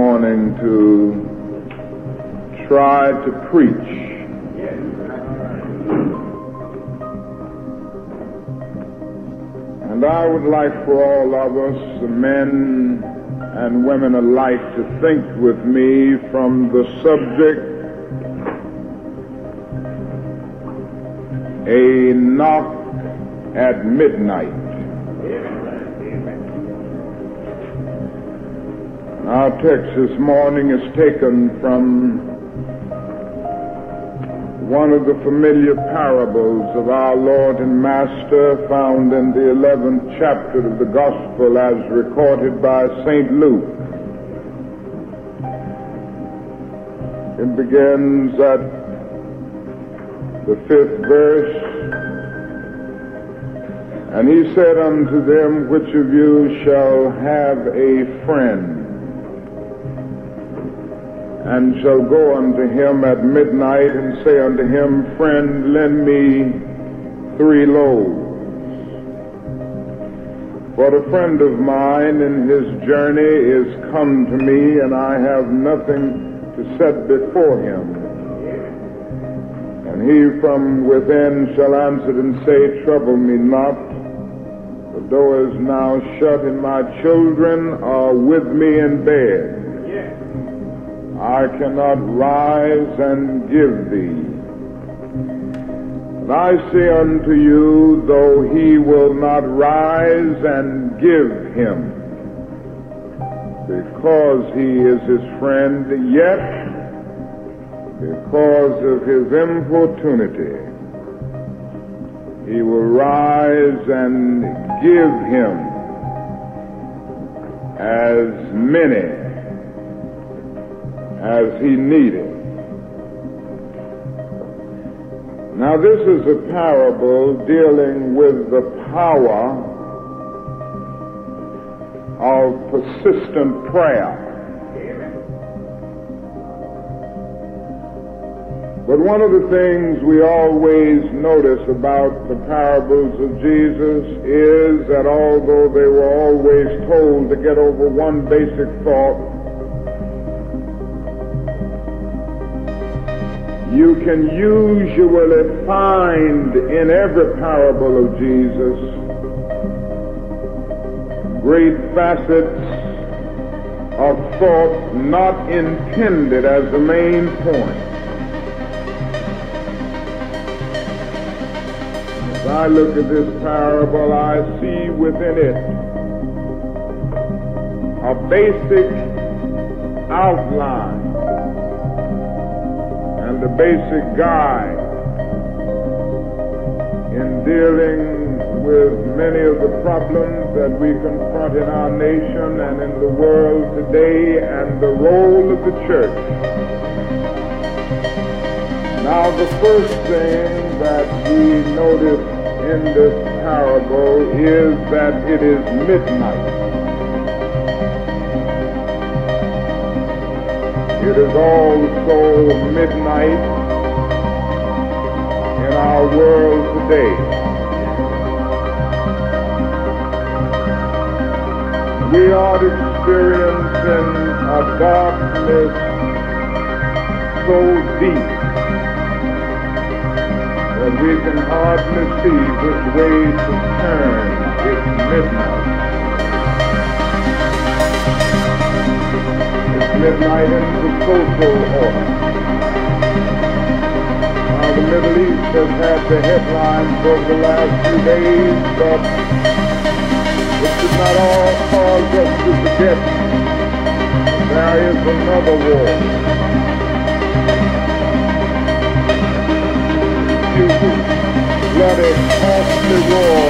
morning to try to preach. And I would like for all of us, the men and women alike, to think with me from the subject a knock at midnight. Our text this morning is taken from one of the familiar parables of our Lord and Master found in the 11th chapter of the Gospel as recorded by St. Luke. It begins at the fifth verse. And he said unto them, Which of you shall have a friend? And shall go unto him at midnight and say unto him, Friend, lend me three loaves. For a friend of mine in his journey is come to me, and I have nothing to set before him. And he from within shall answer and say, Trouble me not. The door is now shut, and my children are with me in bed. I cannot rise and give thee. And I say unto you, though he will not rise and give him, because he is his friend, yet because of his importunity, he will rise and give him as many as he needed. Now, this is a parable dealing with the power of persistent prayer. But one of the things we always notice about the parables of Jesus is that although they were always told to get over one basic thought, you can usually find in every parable of Jesus great facets of thought not intended as the main point. As I look at this parable, I see within it a basic outline the basic guide in dealing with many of the problems that we confront in our nation and in the world today and the role of the church. Now, the first thing that we notice in this parable is that it is midnight. It is also midnight in our world today. We are experiencing a darkness so deep that we can hardly see which way to turn. It's midnight. Midnight in the social order. Now, the Middle East has had the headlines over the last few days, but it should not all cause us to forget there is another war. bloody, costly war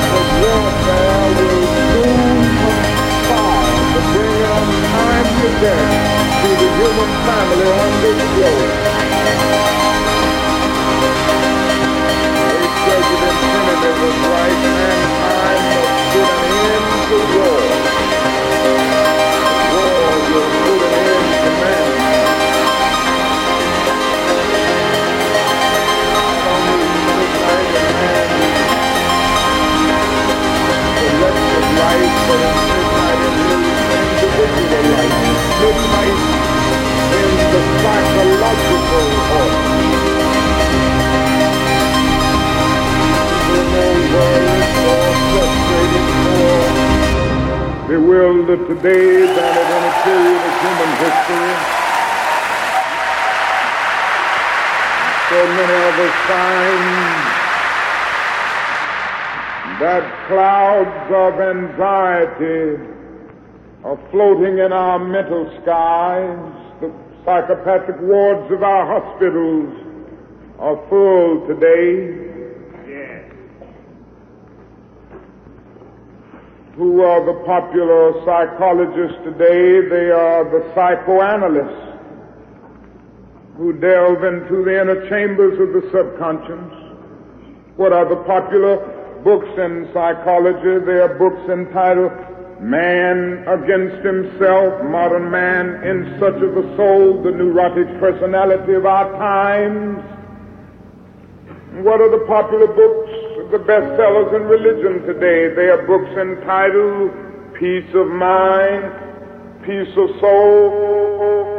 to the human family on this globe. Mankind must put an end to war. War will put an end to man. And man collective life, bewildered today than at any period of human history. So many that clouds of anxiety are floating in our mental skies. Psychopathic wards of our hospitals are full today. who are the popular psychologists today. They are the psychoanalysts who delve into the inner chambers of the subconscious. What are the popular books in psychology? They are books entitled Man Against Himself, Modern Man in Search of the Soul, the Neurotic Personality of Our Times. What are the popular books? the bestsellers in religion today. They are books entitled Peace of Mind, Peace of Soul.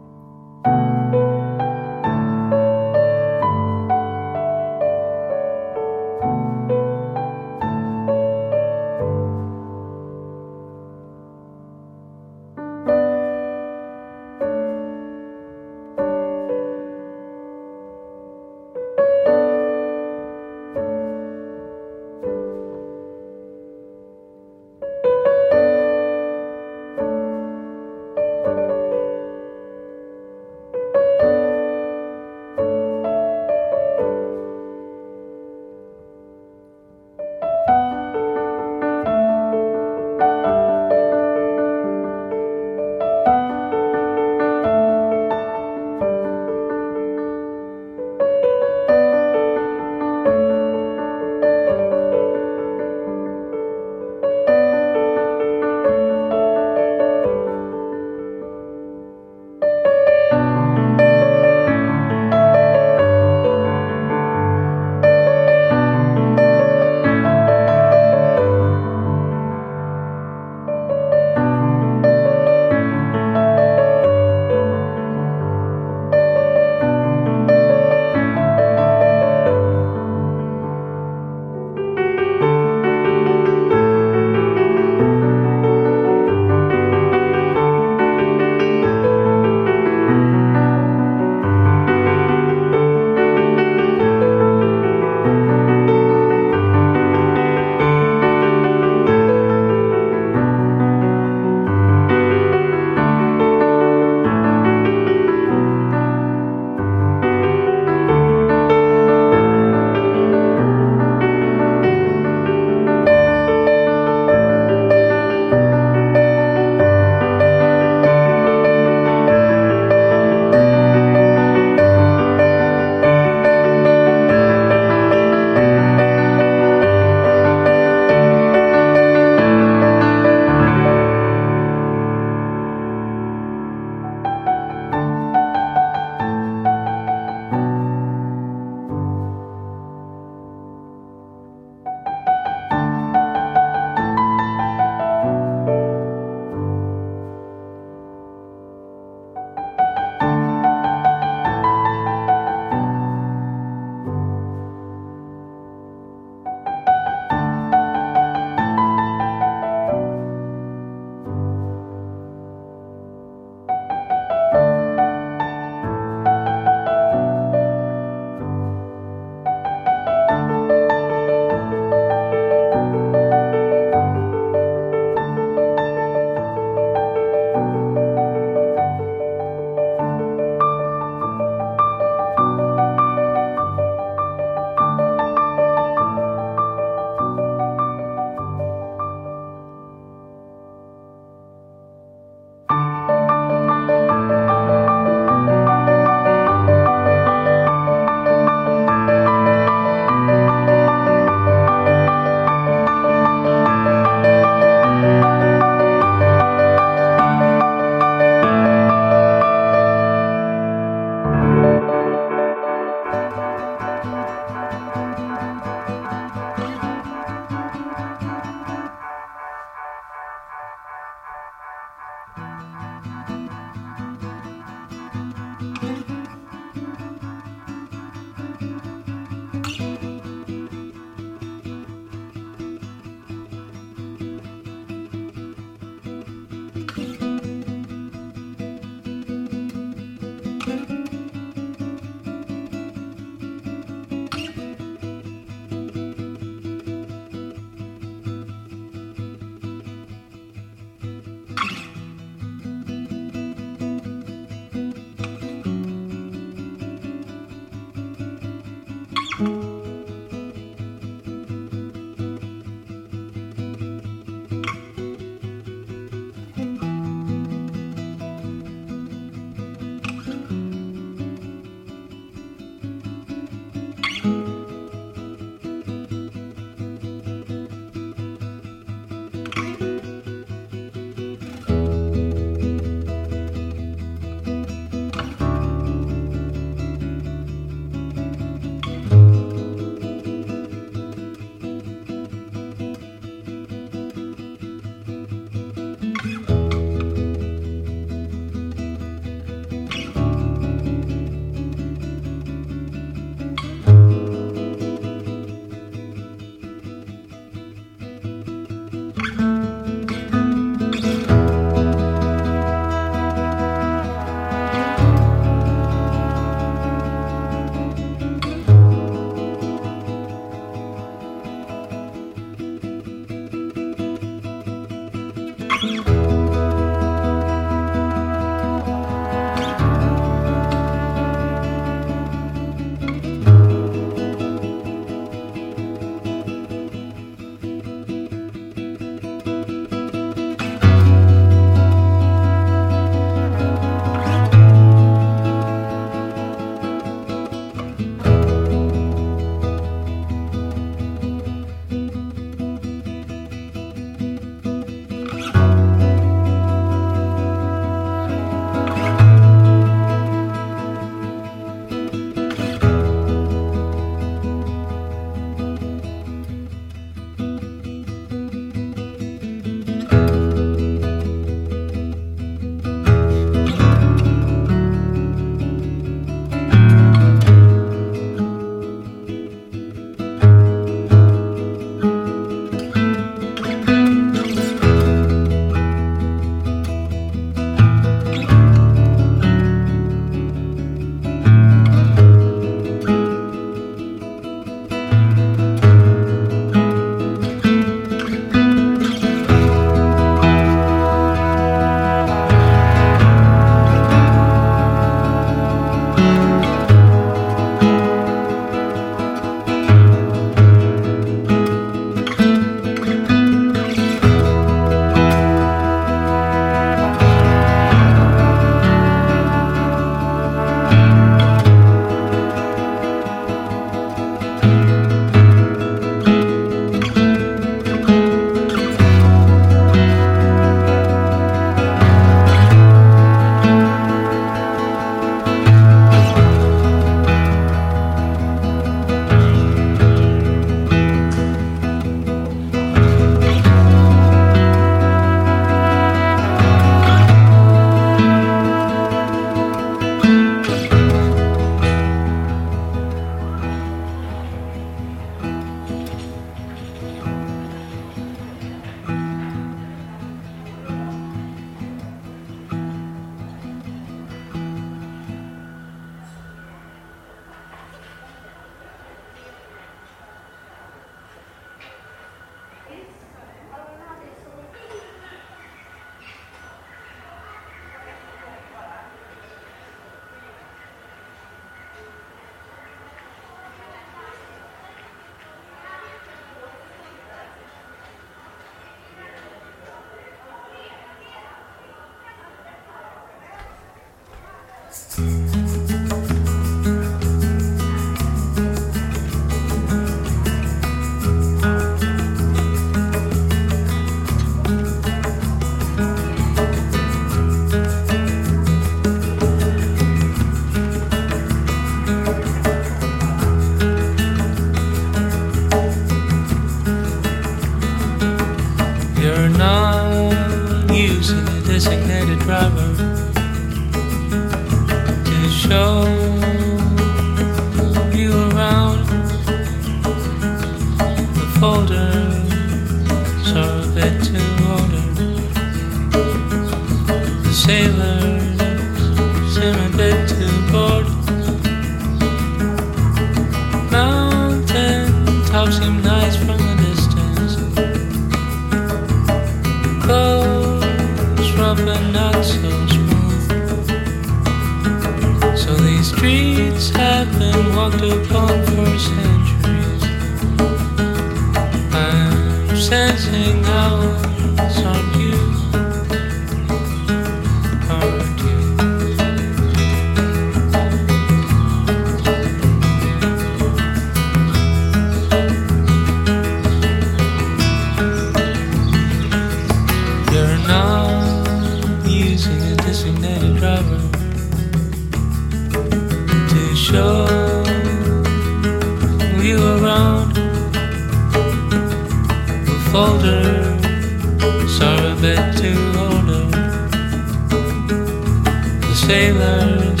sailors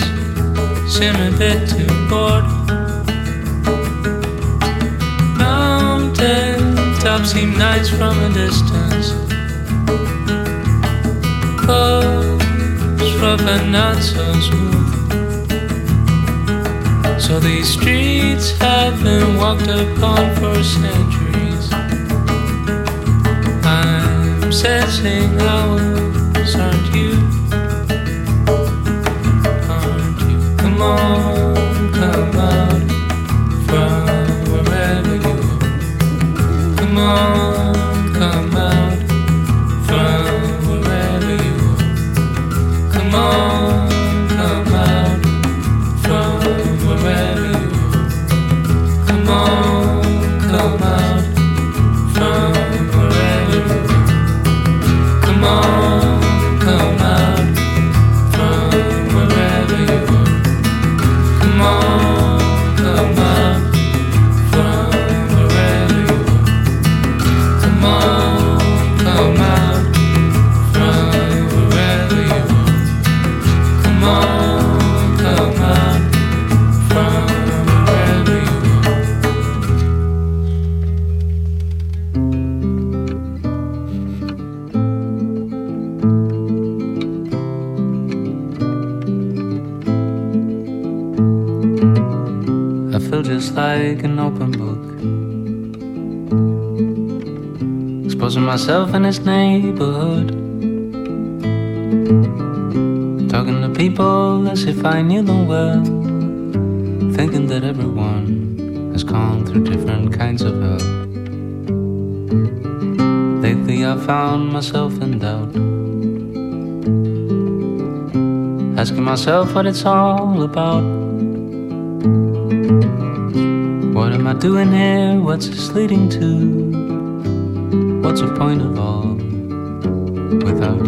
seem a bit to board. Mountain tops seem nice from a distance. Clothes rough and not so smooth. So these streets have been walked upon for centuries. I'm sensing hours aren't you? Myself in this neighborhood. Talking to people as if I knew them well. Thinking that everyone has gone through different kinds of hell. Lately I found myself in doubt. Asking myself what it's all about. What am I doing here? What's this leading to? What's the point of all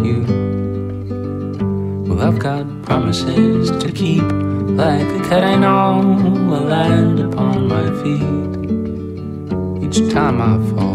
you? Well, I've got promises to keep, like a cat I know will land upon my feet each time I fall.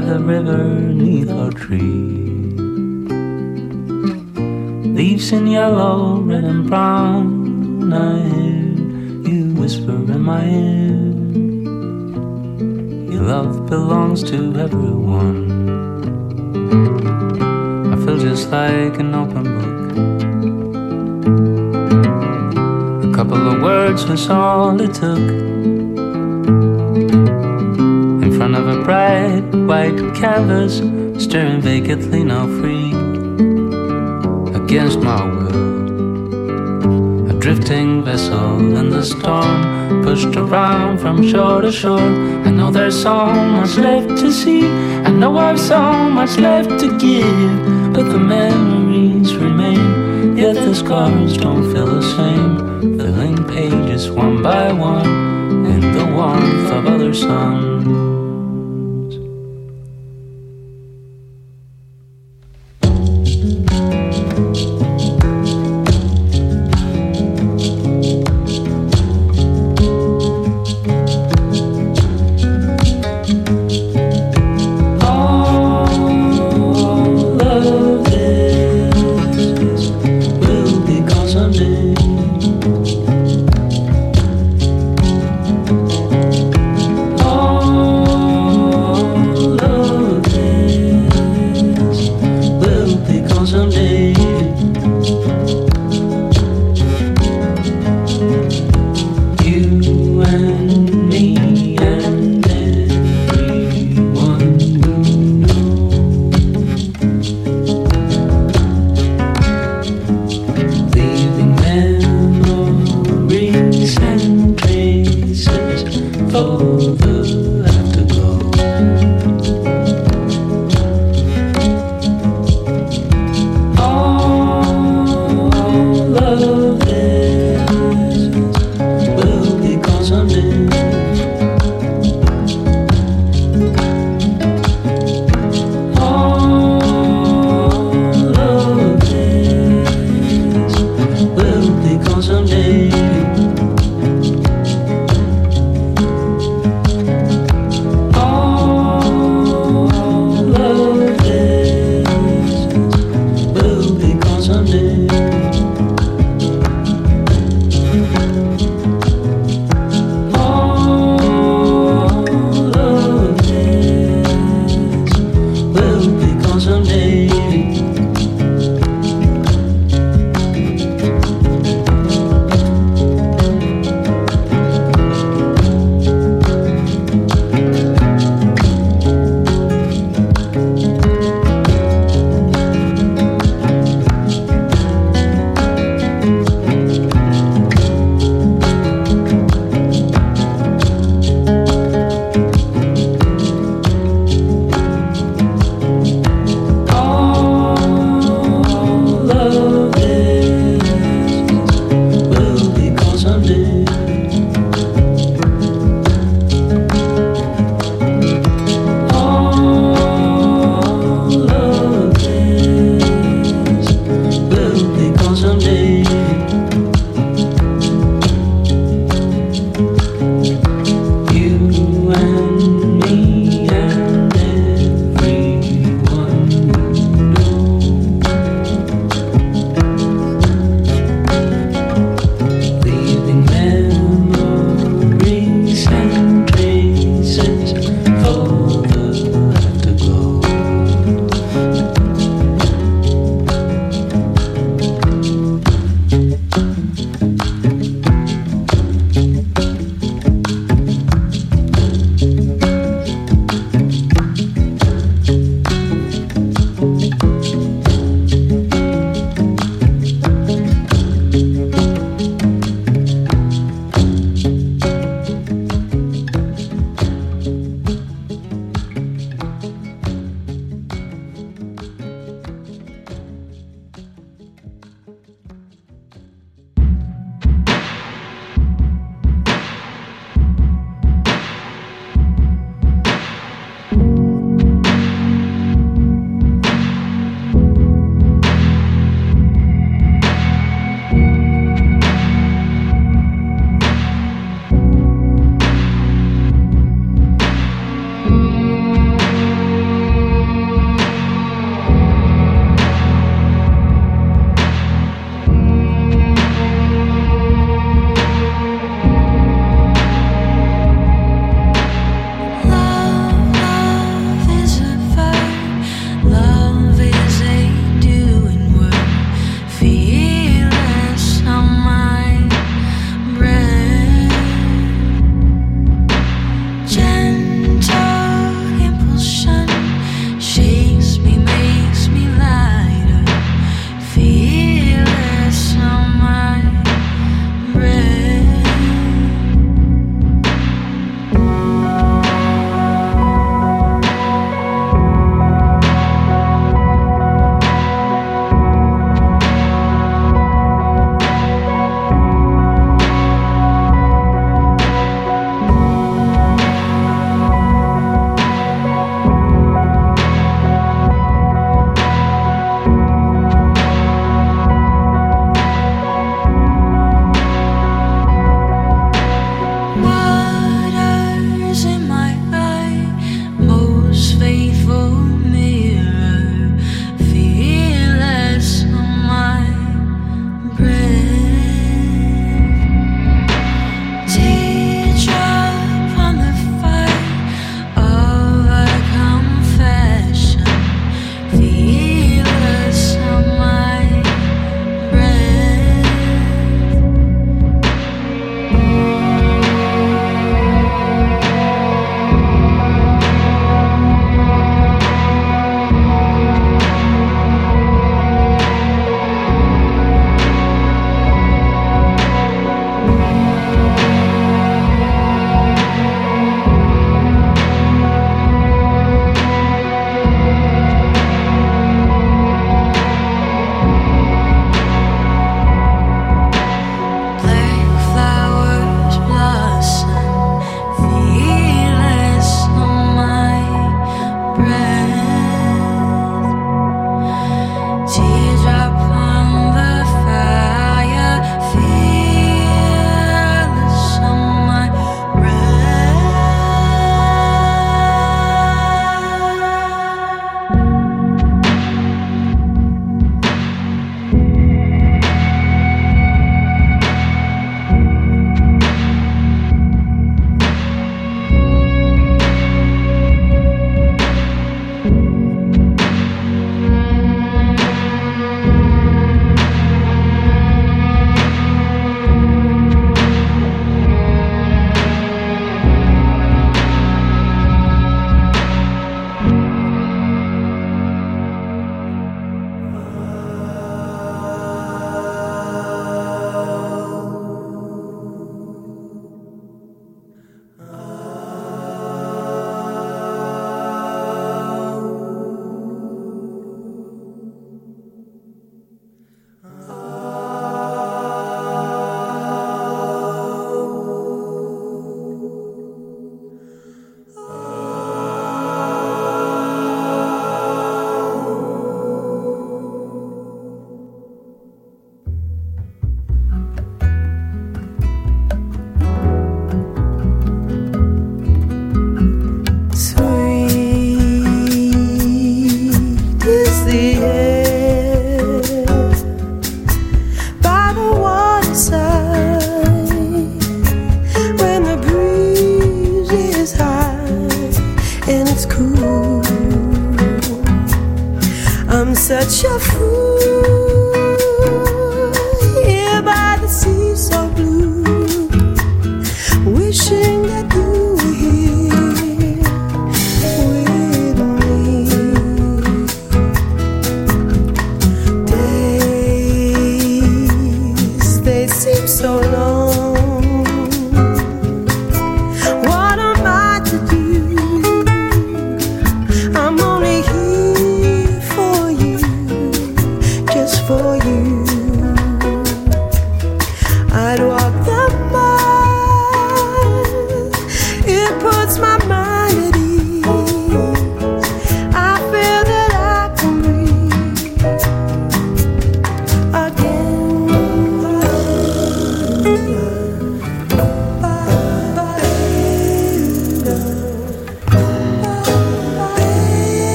River neath our tree. Leaves in yellow, red, and brown. I hear you whisper in my ear. Your love belongs to everyone. I feel just like an open book. A couple of words was all it took. Front of a bright white canvas, staring vacantly now free. Against my will, a drifting vessel in the storm, pushed around from shore to shore. I know there's so much left to see. I know I've so much left to give, but the memories remain. Yet the scars don't feel the same, filling pages one by one in the warmth of other suns.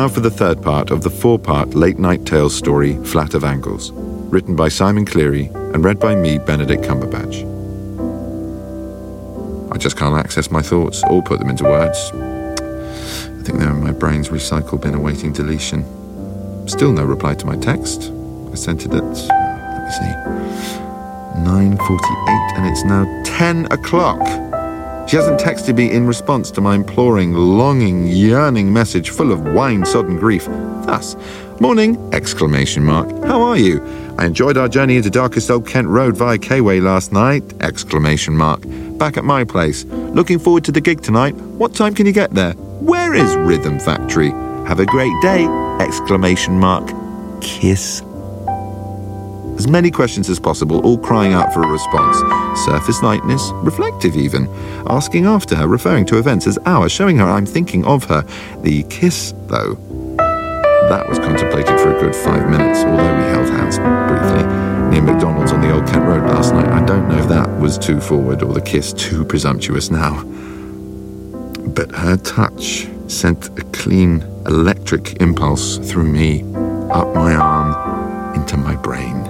Now for the third part of the four part late night tales story, Flat of Angles, written by Simon Cleary and read by me, Benedict Cumberbatch. I just can't access my thoughts or put them into words. I think they're in my brain's recycle bin awaiting deletion. Still no reply to my text. I sent it at, let me see, 9.48 and it's now 10 o'clock. She hasn't texted me in response to my imploring, longing, yearning message full of wine-sodden grief. Thus, morning! Exclamation mark. How are you? I enjoyed our journey into darkest old Kent Road via K-Way last night! Exclamation mark. Back at my place. Looking forward to the gig tonight. What time can you get there? Where is Rhythm Factory? Have a great day! Exclamation mark. Kiss as many questions as possible, all crying out for a response. Surface lightness, reflective even, asking after her, referring to events as our, showing her I'm thinking of her. The kiss, though, that was contemplated for a good five minutes, although we held hands briefly near McDonald's on the Old Kent Road last night. I don't know if that was too forward or the kiss too presumptuous now. But her touch sent a clean electric impulse through me, up my arm, into my brain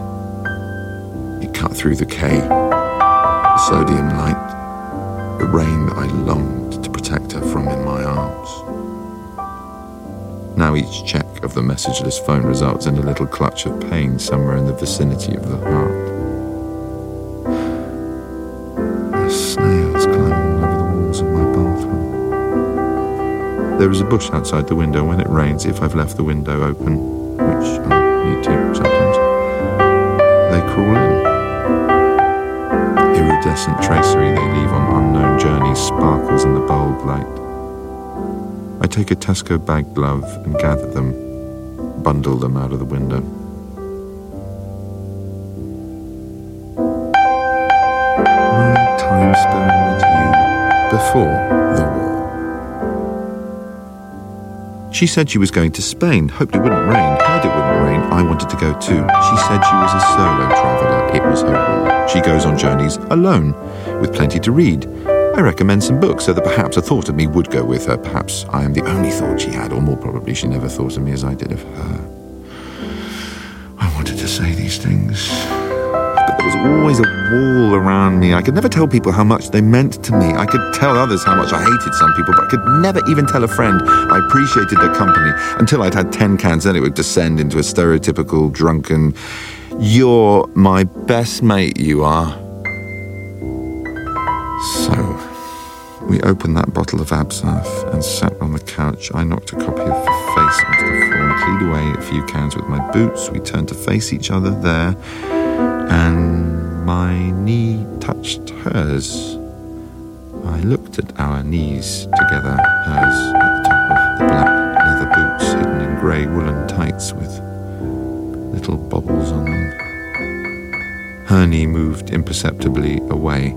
cut through the K, the sodium light, the rain that I longed to protect her from in my arms. Now each check of the messageless phone results in a little clutch of pain somewhere in the vicinity of the heart. There is a bush outside the window when it rains if I've left the window open, which I need to sometimes. They crawl in iridescent tracery they leave on unknown journeys sparkles in the bulb light. I take a Tesco bag glove and gather them, bundle them out of the window. My time spent with you before the war. She said she was going to Spain, hoped it wouldn't rain, heard it wouldn't I wanted to go too. She said she was a solo traveller. It was her rule. She goes on journeys alone, with plenty to read. I recommend some books so that perhaps a thought of me would go with her. Perhaps I am the only thought she had, or more probably, she never thought of me as I did of her. I wanted to say these things, but there was always a wall around me. I could never tell people how much they meant to me. I could tell others how much I hated some people, but I could never even tell a friend I appreciated their company until I'd had 10 cans. Then it would descend into a stereotypical drunken, you're my best mate, you are. So, we opened that bottle of absinthe and sat on the couch. I knocked a copy of the face onto the floor and cleaned away a few cans with my boots. We turned to face each other there, and my knee touched hers. I looked at our knees together, hers at the top of the black leather boots hidden in grey woolen tights with little bobbles on them. Her knee moved imperceptibly away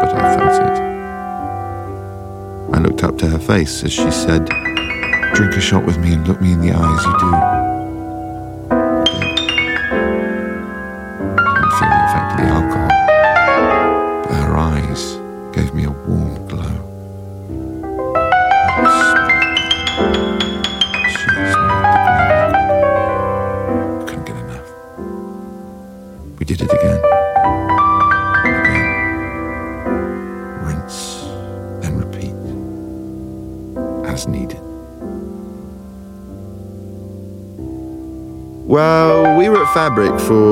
but I felt it. I looked up to her face as she said, Drink a shot with me and look me in the eyes, you do.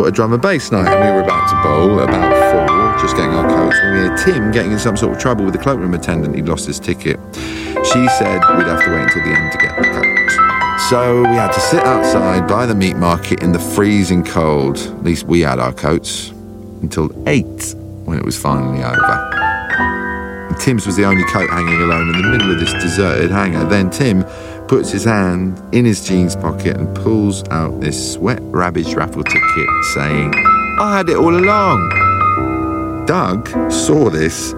A drum and bass night, and we were about to bowl about four, just getting our coats, when we heard Tim getting in some sort of trouble with the cloakroom attendant. He'd lost his ticket. She said we'd have to wait until the end to get the coat. So we had to sit outside by the meat market in the freezing cold. At least we had our coats until eight when it was finally over. And Tim's was the only coat hanging alone in the middle of this deserted hangar. Then Tim puts his hand in his jeans pocket and pulls out this sweat ravaged raffle ticket, saying, I had it all along. Doug saw this.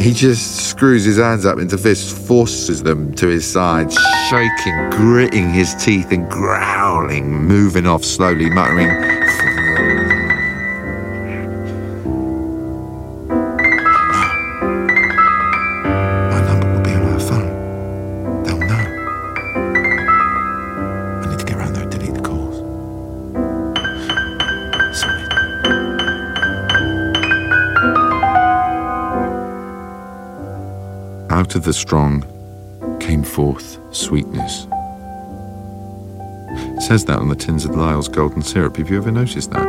He just screws his hands up into fists, forces them to his side, shaking, gritting his teeth and growling, moving off slowly, muttering, of the strong came forth sweetness. It says that on the tins of Lyle's golden syrup. Have you ever noticed that?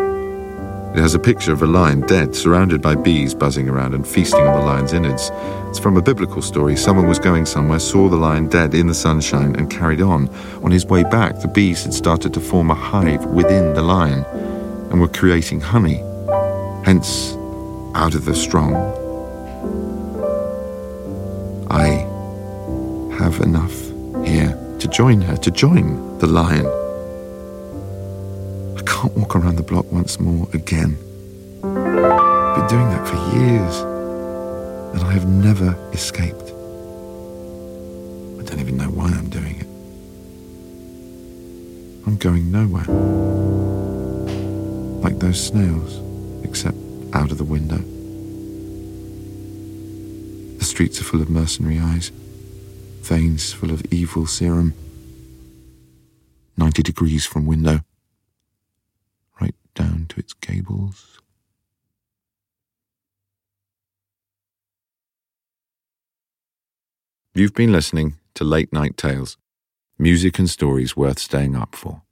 It has a picture of a lion dead, surrounded by bees buzzing around and feasting on the lion's innards. It's from a biblical story. Someone was going somewhere, saw the lion dead in the sunshine, and carried on. On his way back, the bees had started to form a hive within the lion and were creating honey. Hence, out of the strong, enough here to join her, to join the lion. I can't walk around the block once more again. I've been doing that for years, and I have never escaped. I don't even know why I'm doing it. I'm going nowhere. Like those snails, except out of the window. The streets are full of mercenary eyes, veins full of evil serum. 90 degrees from window, right down to its gables. You've been listening to Late Night Tales, music and stories worth staying up for.